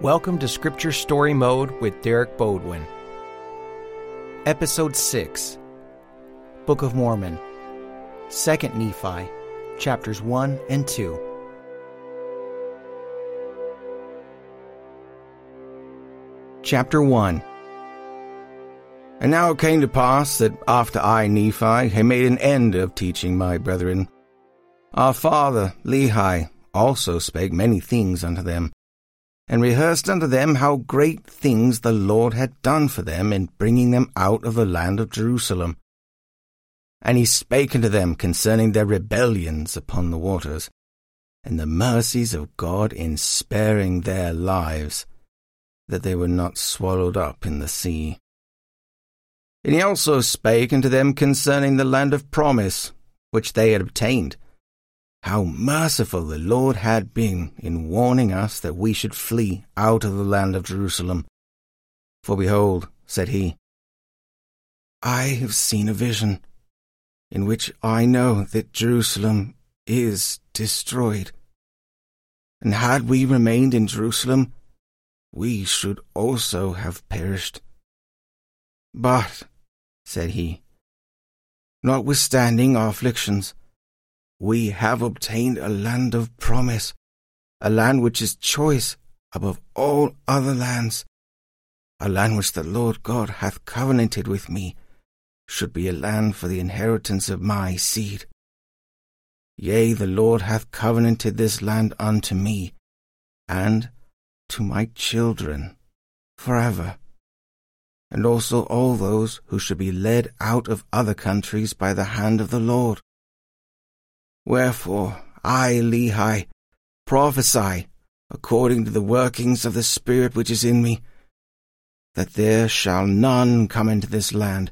Welcome to Scripture Story Mode with Derek Bodwin. Episode 6 Book of Mormon, 2nd Nephi, chapters 1 and 2. Chapter 1 And now it came to pass that after I, Nephi, had made an end of teaching my brethren, our father, Lehi, also spake many things unto them and rehearsed unto them how great things the Lord had done for them in bringing them out of the land of Jerusalem. And he spake unto them concerning their rebellions upon the waters, and the mercies of God in sparing their lives, that they were not swallowed up in the sea. And he also spake unto them concerning the land of promise, which they had obtained, how merciful the Lord had been in warning us that we should flee out of the land of Jerusalem. For behold, said he, I have seen a vision, in which I know that Jerusalem is destroyed. And had we remained in Jerusalem, we should also have perished. But, said he, notwithstanding our afflictions, we have obtained a land of promise, a land which is choice above all other lands, a land which the Lord God hath covenanted with me, should be a land for the inheritance of my seed. Yea, the Lord hath covenanted this land unto me, and to my children, forever, and also all those who should be led out of other countries by the hand of the Lord Wherefore, I, Lehi, prophesy, according to the workings of the Spirit which is in me, that there shall none come into this land,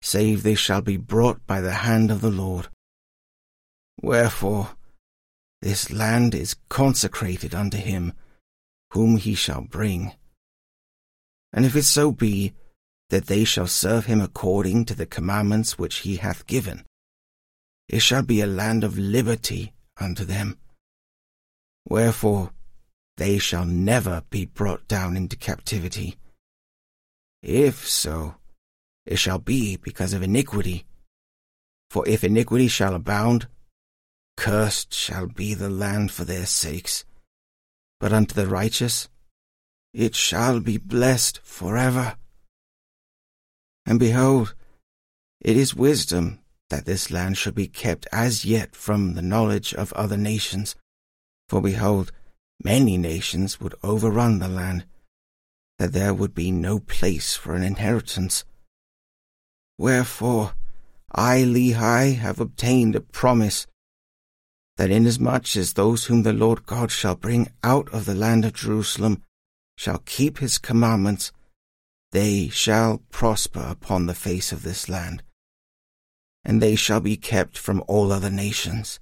save they shall be brought by the hand of the Lord. Wherefore, this land is consecrated unto him, whom he shall bring. And if it so be that they shall serve him according to the commandments which he hath given, it shall be a land of liberty unto them. Wherefore they shall never be brought down into captivity. If so, it shall be because of iniquity. For if iniquity shall abound, cursed shall be the land for their sakes. But unto the righteous it shall be blessed forever. And behold, it is wisdom that this land should be kept as yet from the knowledge of other nations. For behold, many nations would overrun the land, that there would be no place for an inheritance. Wherefore, I, Lehi, have obtained a promise that inasmuch as those whom the Lord God shall bring out of the land of Jerusalem shall keep his commandments, they shall prosper upon the face of this land and they shall be kept from all other nations,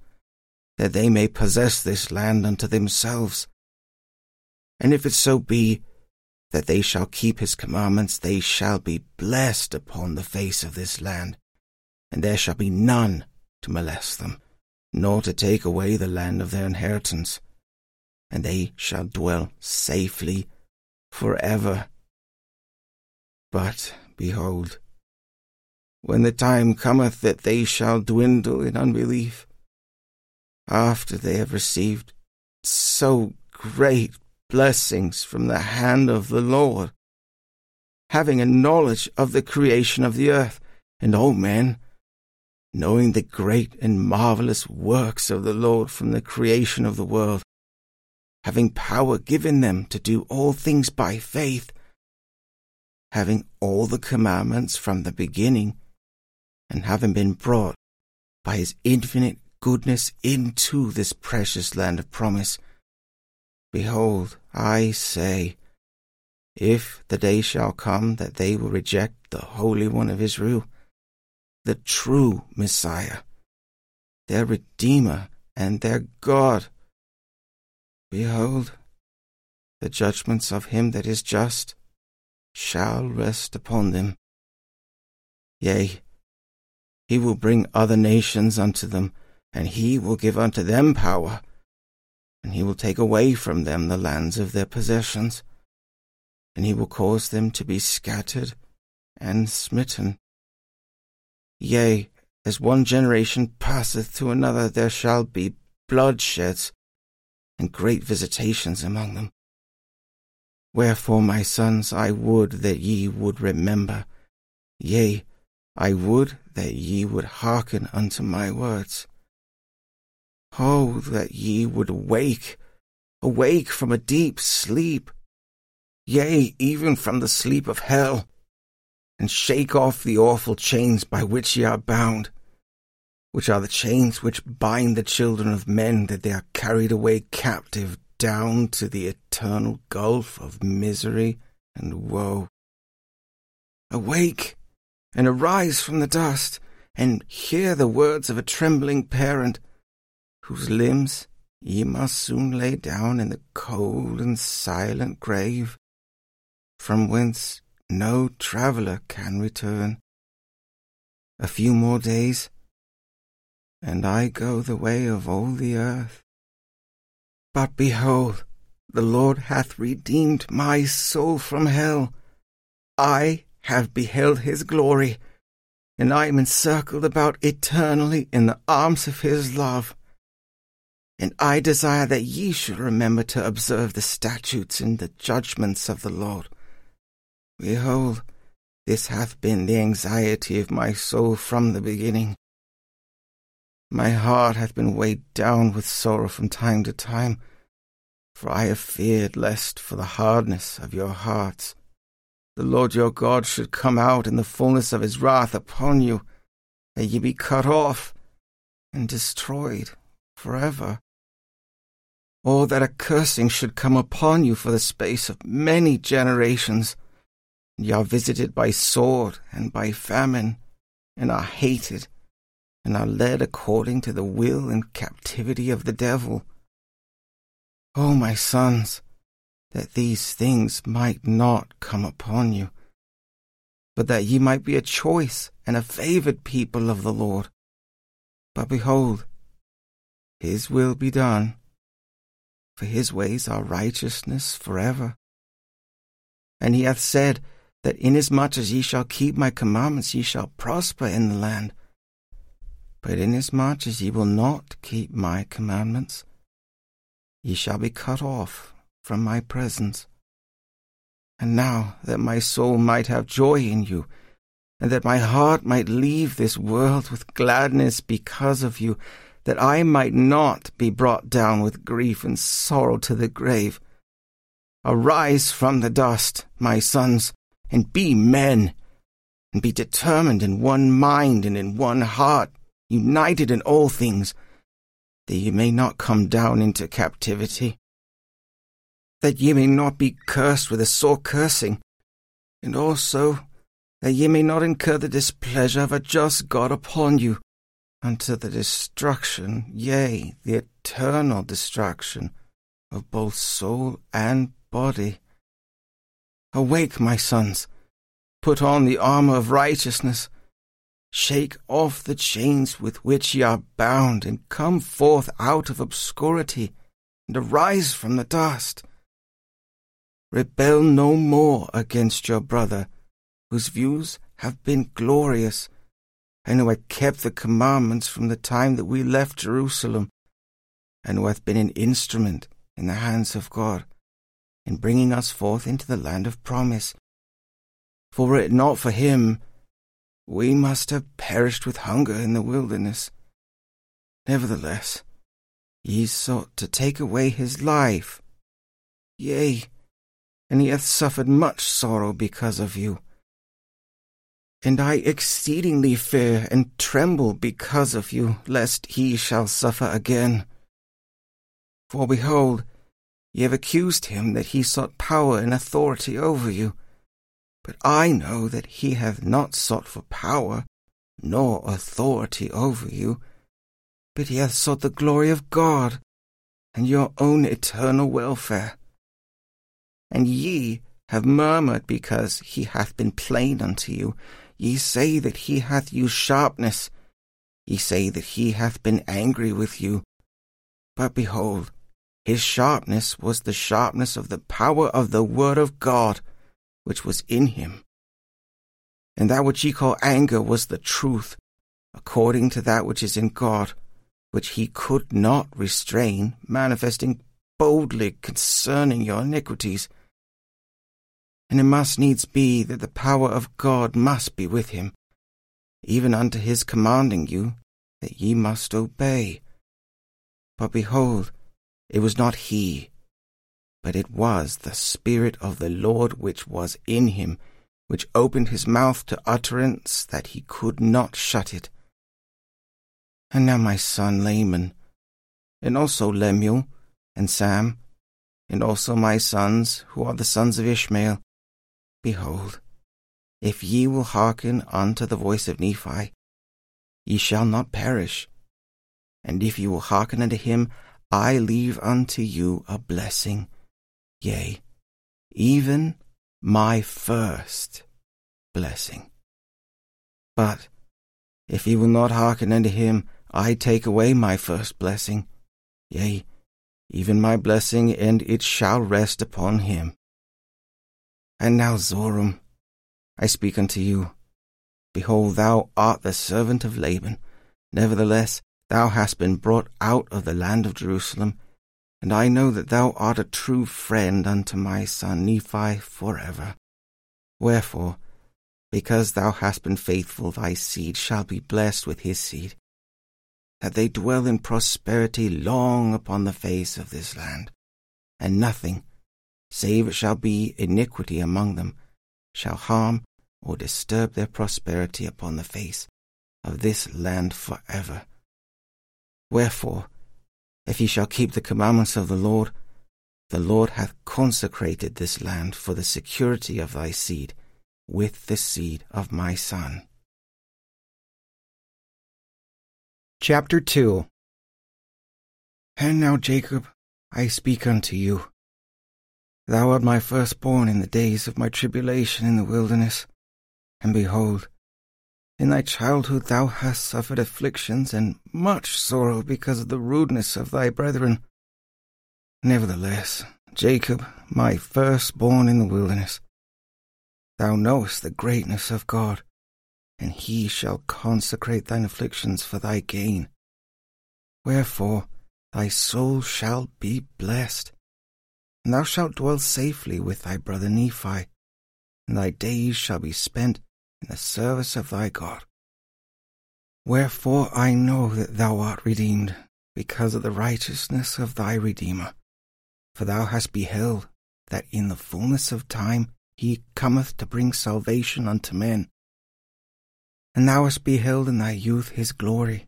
that they may possess this land unto themselves. And if it so be that they shall keep his commandments, they shall be blessed upon the face of this land, and there shall be none to molest them, nor to take away the land of their inheritance, and they shall dwell safely for ever. But, behold, when the time cometh that they shall dwindle in unbelief, after they have received so great blessings from the hand of the Lord, having a knowledge of the creation of the earth and all men, knowing the great and marvelous works of the Lord from the creation of the world, having power given them to do all things by faith, having all the commandments from the beginning, and having been brought by his infinite goodness into this precious land of promise, behold, I say, if the day shall come that they will reject the Holy One of Israel, the true Messiah, their Redeemer and their God, behold, the judgments of him that is just shall rest upon them. Yea, he will bring other nations unto them, and he will give unto them power, and he will take away from them the lands of their possessions, and he will cause them to be scattered and smitten. Yea, as one generation passeth to another, there shall be bloodsheds and great visitations among them. Wherefore, my sons, I would that ye would remember, yea, I would that ye would hearken unto my words. Oh, that ye would wake, awake from a deep sleep, yea, even from the sleep of hell, and shake off the awful chains by which ye are bound, which are the chains which bind the children of men that they are carried away captive down to the eternal gulf of misery and woe. Awake and arise from the dust, and hear the words of a trembling parent, whose limbs ye must soon lay down in the cold and silent grave, from whence no traveller can return. A few more days, and I go the way of all the earth. But behold, the Lord hath redeemed my soul from hell. I have beheld his glory, and I am encircled about eternally in the arms of his love. And I desire that ye should remember to observe the statutes and the judgments of the Lord. Behold, this hath been the anxiety of my soul from the beginning. My heart hath been weighed down with sorrow from time to time, for I have feared lest for the hardness of your hearts the Lord your God should come out in the fullness of his wrath upon you, that ye be cut off and destroyed for ever. Or that a cursing should come upon you for the space of many generations, and ye are visited by sword and by famine, and are hated and are led according to the will and captivity of the devil. O my sons, that these things might not come upon you, but that ye might be a choice and a favoured people of the Lord. But behold, his will be done, for his ways are righteousness for ever. And he hath said that inasmuch as ye shall keep my commandments, ye shall prosper in the land. But inasmuch as ye will not keep my commandments, ye shall be cut off from my presence. And now that my soul might have joy in you, and that my heart might leave this world with gladness because of you, that I might not be brought down with grief and sorrow to the grave. Arise from the dust, my sons, and be men, and be determined in one mind and in one heart, united in all things, that ye may not come down into captivity. That ye may not be cursed with a sore cursing, and also that ye may not incur the displeasure of a just God upon you, unto the destruction, yea, the eternal destruction of both soul and body. Awake, my sons, put on the armour of righteousness, Shake off the chains with which ye are bound, and come forth out of obscurity, and arise from the dust. Rebel no more against your brother, whose views have been glorious, and who had kept the commandments from the time that we left Jerusalem, and who hath been an instrument in the hands of God, in bringing us forth into the land of promise. For were it not for him, we must have perished with hunger in the wilderness. Nevertheless, ye sought to take away his life. Yea, and he hath suffered much sorrow because of you. And I exceedingly fear and tremble because of you, lest he shall suffer again. For behold, ye have accused him that he sought power and authority over you. But I know that he hath not sought for power, nor authority over you, but he hath sought the glory of God, and your own eternal welfare. And ye have murmured because he hath been plain unto you. Ye say that he hath used sharpness. Ye say that he hath been angry with you. But behold, his sharpness was the sharpness of the power of the word of God which was in him. And that which ye call anger was the truth, according to that which is in God, which he could not restrain, manifesting boldly concerning your iniquities. And it must needs be that the power of God must be with him, even unto his commanding you that ye must obey. But behold, it was not he, but it was the Spirit of the Lord which was in him, which opened his mouth to utterance that he could not shut it. And now my son Laman, and also Lemuel, and Sam, and also my sons, who are the sons of Ishmael, behold, if ye will hearken unto the voice of Nephi, ye shall not perish. And if ye will hearken unto him, I leave unto you a blessing, yea, even my first blessing. But if ye will not hearken unto him, I take away my first blessing, yea, even my blessing, and it shall rest upon him. And now, Zoram, I speak unto you. Behold, thou art the servant of Laban. Nevertheless, thou hast been brought out of the land of Jerusalem, and I know that thou art a true friend unto my son Nephi forever. Wherefore, because thou hast been faithful, thy seed shall be blessed with his seed, that they dwell in prosperity long upon the face of this land, and nothing, save it shall be iniquity among them, shall harm or disturb their prosperity upon the face of this land for ever. Wherefore, if ye shall keep the commandments of the Lord, the Lord hath consecrated this land for the security of thy seed, with the seed of my son. Chapter 2 And now, Jacob, I speak unto you. Thou art my firstborn in the days of my tribulation in the wilderness. And behold, in thy childhood thou hast suffered afflictions and much sorrow because of the rudeness of thy brethren. Nevertheless, Jacob, my firstborn in the wilderness, thou knowest the greatness of God and he shall consecrate thine afflictions for thy gain. Wherefore thy soul shall be blessed, and thou shalt dwell safely with thy brother Nephi, and thy days shall be spent in the service of thy God. Wherefore I know that thou art redeemed, because of the righteousness of thy Redeemer. For thou hast beheld that in the fullness of time he cometh to bring salvation unto men and thou hast beheld in thy youth his glory.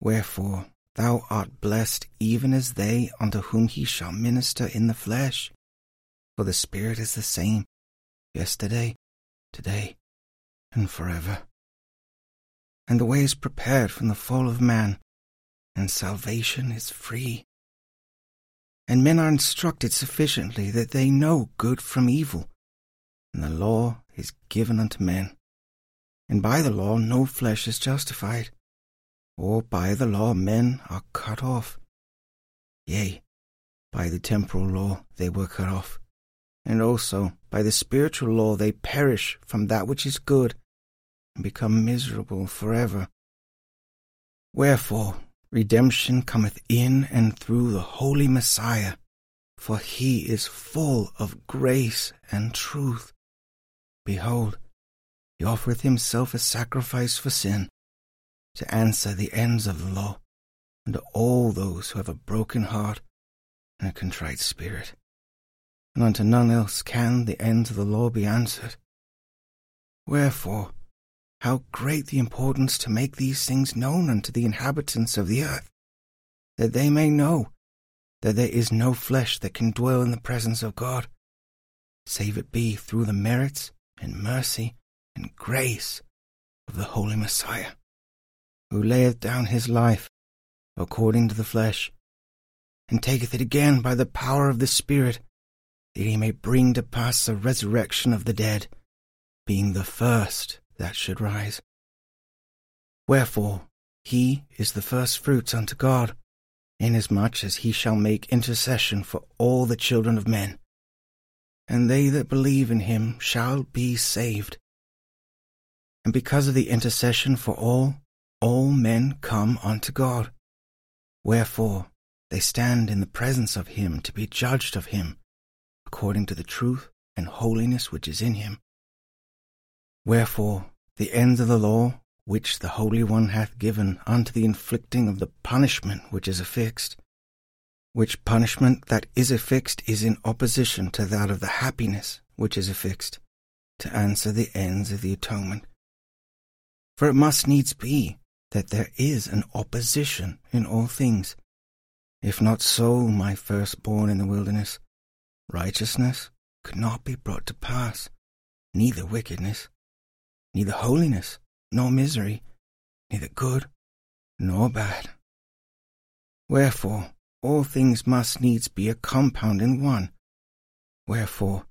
Wherefore thou art blessed even as they unto whom he shall minister in the flesh. For the Spirit is the same, yesterday, today, and forever. And the way is prepared from the fall of man, and salvation is free. And men are instructed sufficiently that they know good from evil, and the law is given unto men and by the law no flesh is justified, or by the law men are cut off. Yea, by the temporal law they were cut off, and also by the spiritual law they perish from that which is good, and become miserable for ever. Wherefore redemption cometh in and through the Holy Messiah, for he is full of grace and truth. Behold, he offereth himself a sacrifice for sin, to answer the ends of the law, and to all those who have a broken heart and a contrite spirit. And unto none else can the ends of the law be answered. Wherefore, how great the importance to make these things known unto the inhabitants of the earth, that they may know that there is no flesh that can dwell in the presence of God, save it be through the merits and mercy and grace of the Holy Messiah, who layeth down his life according to the flesh, and taketh it again by the power of the Spirit, that he may bring to pass the resurrection of the dead, being the first that should rise. Wherefore he is the firstfruits unto God, inasmuch as he shall make intercession for all the children of men. and they that believe in him shall be saved. And because of the intercession for all, all men come unto God. Wherefore they stand in the presence of him to be judged of him, according to the truth and holiness which is in him. Wherefore the ends of the law which the Holy One hath given unto the inflicting of the punishment which is affixed, which punishment that is affixed is in opposition to that of the happiness which is affixed, to answer the ends of the atonement. For it must needs be that there is an opposition in all things. If not so, my firstborn in the wilderness, righteousness could not be brought to pass, neither wickedness, neither holiness, nor misery, neither good nor bad. Wherefore, all things must needs be a compound in one. Wherefore,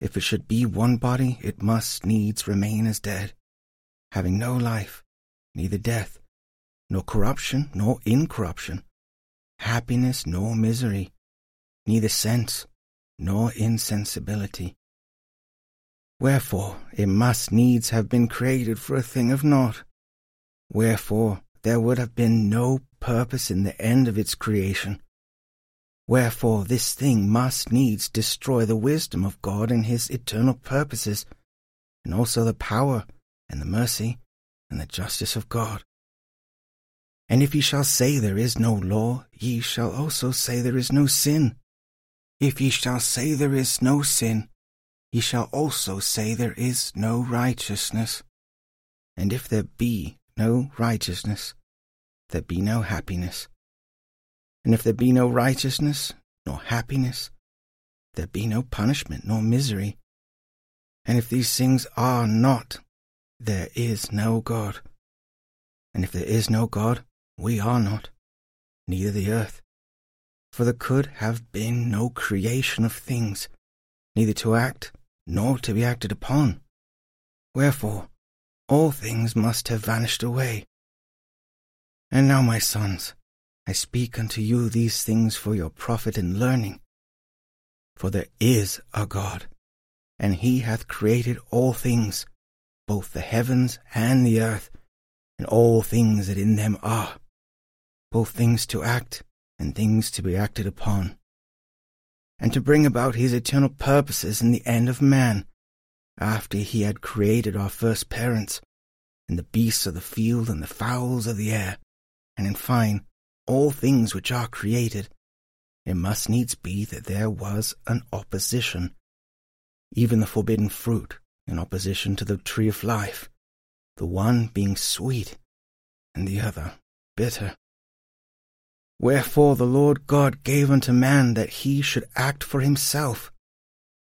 if it should be one body, it must needs remain as dead, having no life, neither death, nor corruption, nor incorruption, happiness, nor misery, neither sense, nor insensibility. Wherefore it must needs have been created for a thing of naught. Wherefore there would have been no purpose in the end of its creation. Wherefore this thing must needs destroy the wisdom of God and his eternal purposes, and also the power and the mercy and the justice of God. And if ye shall say there is no law, ye shall also say there is no sin. If ye shall say there is no sin, ye shall also say there is no righteousness. And if there be no righteousness, there be no happiness. And if there be no righteousness, nor happiness, there be no punishment, nor misery. And if these things are not, there is no God. And if there is no God, we are not, neither the earth. For there could have been no creation of things, neither to act, nor to be acted upon. Wherefore, all things must have vanished away. And now, my sons, I speak unto you these things for your profit and learning. For there is a God, and he hath created all things, both the heavens and the earth, and all things that in them are, both things to act and things to be acted upon, and to bring about his eternal purposes in the end of man, after he had created our first parents, and the beasts of the field and the fowls of the air, and in fine, all things which are created, it must needs be that there was an opposition, even the forbidden fruit in opposition to the tree of life, the one being sweet and the other bitter. Wherefore the Lord God gave unto man that he should act for himself.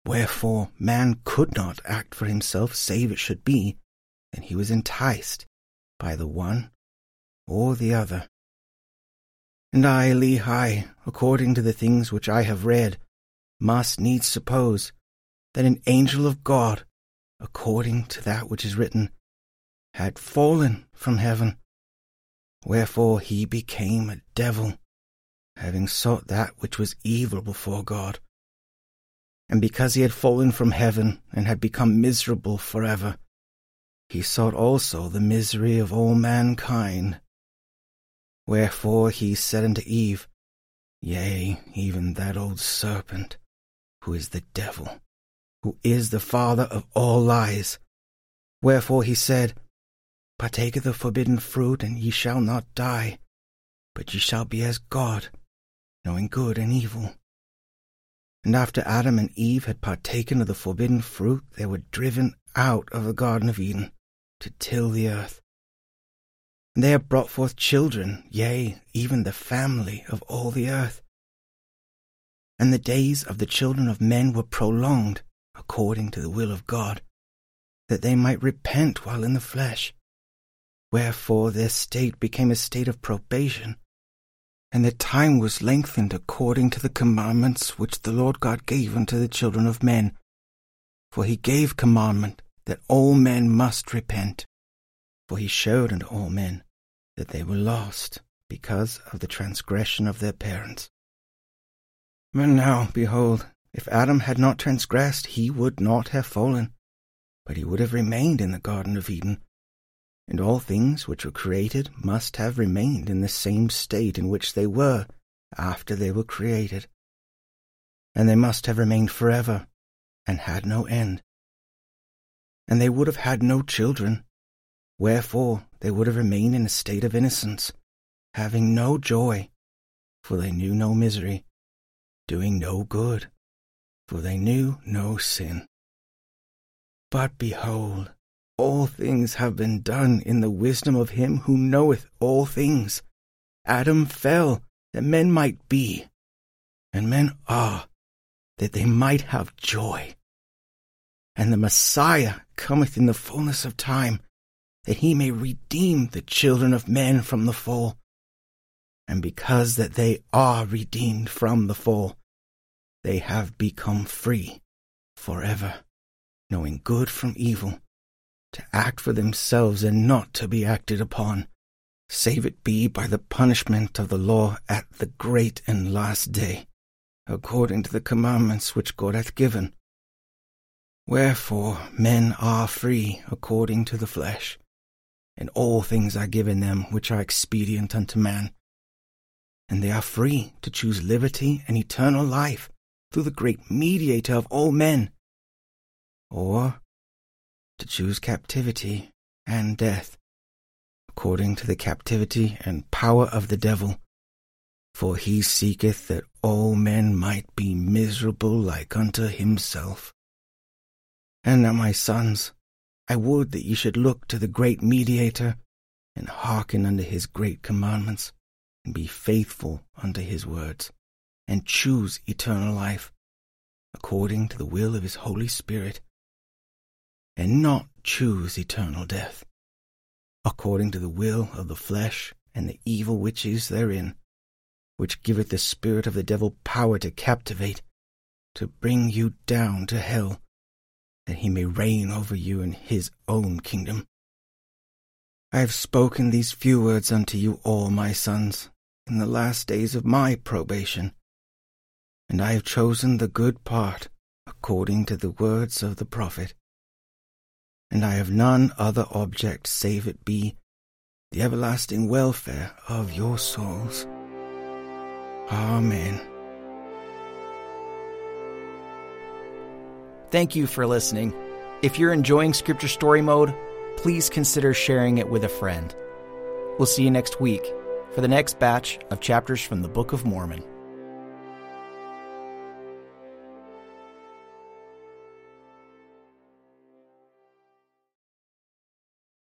Wherefore man could not act for himself save it should be that he was enticed by the one or the other. And I, Lehi, according to the things which I have read, must needs suppose that an angel of God, according to that which is written, had fallen from heaven. Wherefore he became a devil, having sought that which was evil before God. And because he had fallen from heaven and had become miserable forever, he sought also the misery of all mankind. Wherefore he said unto Eve, Yea, even that old serpent, who is the devil, who is the father of all lies. Wherefore he said, Partake of the forbidden fruit, and ye shall not die, but ye shall be as God, knowing good and evil. And after Adam and Eve had partaken of the forbidden fruit, they were driven out of the Garden of Eden to till the earth. And they have brought forth children, yea, even the family of all the earth. And the days of the children of men were prolonged according to the will of God, that they might repent while in the flesh. Wherefore their state became a state of probation, and their time was lengthened according to the commandments which the Lord God gave unto the children of men. For he gave commandment that all men must repent for he showed unto all men that they were lost because of the transgression of their parents. But now, behold, If Adam had not transgressed, he would not have fallen, but he would have remained in the Garden of Eden. And all things which were created must have remained in the same state in which they were after they were created. And they must have remained forever and had no end. And they would have had no children, wherefore they would have remained in a state of innocence, having no joy, for they knew no misery, doing no good, for they knew no sin. But behold, all things have been done in the wisdom of him who knoweth all things. Adam fell, that men might be, and men are, that they might have joy. And the Messiah cometh in the fullness of time, that he may redeem the children of men from the fall. And because that they are redeemed from the fall, they have become free forever, knowing good from evil, to act for themselves and not to be acted upon, save it be by the punishment of the law at the great and last day, according to the commandments which God hath given. Wherefore men are free according to the flesh, and all things are given them which are expedient unto man. And they are free to choose liberty and eternal life through the great mediator of all men, or to choose captivity and death, according to the captivity and power of the devil. For he seeketh that all men might be miserable like unto himself. And now, my sons, I would that ye should look to the great mediator, and hearken unto his great commandments, and be faithful unto his words, and choose eternal life, according to the will of his Holy Spirit and not choose eternal death, according to the will of the flesh and the evil which is therein, which giveth the spirit of the devil power to captivate, to bring you down to hell, that he may reign over you in his own kingdom. I have spoken these few words unto you all, my sons, in the last days of my probation, and I have chosen the good part, according to the words of the prophet and I have none other object save it be the everlasting welfare of your souls. Amen. Thank you for listening. If you're enjoying Scripture Story Mode, please consider sharing it with a friend. We'll see you next week for the next batch of chapters from the Book of Mormon.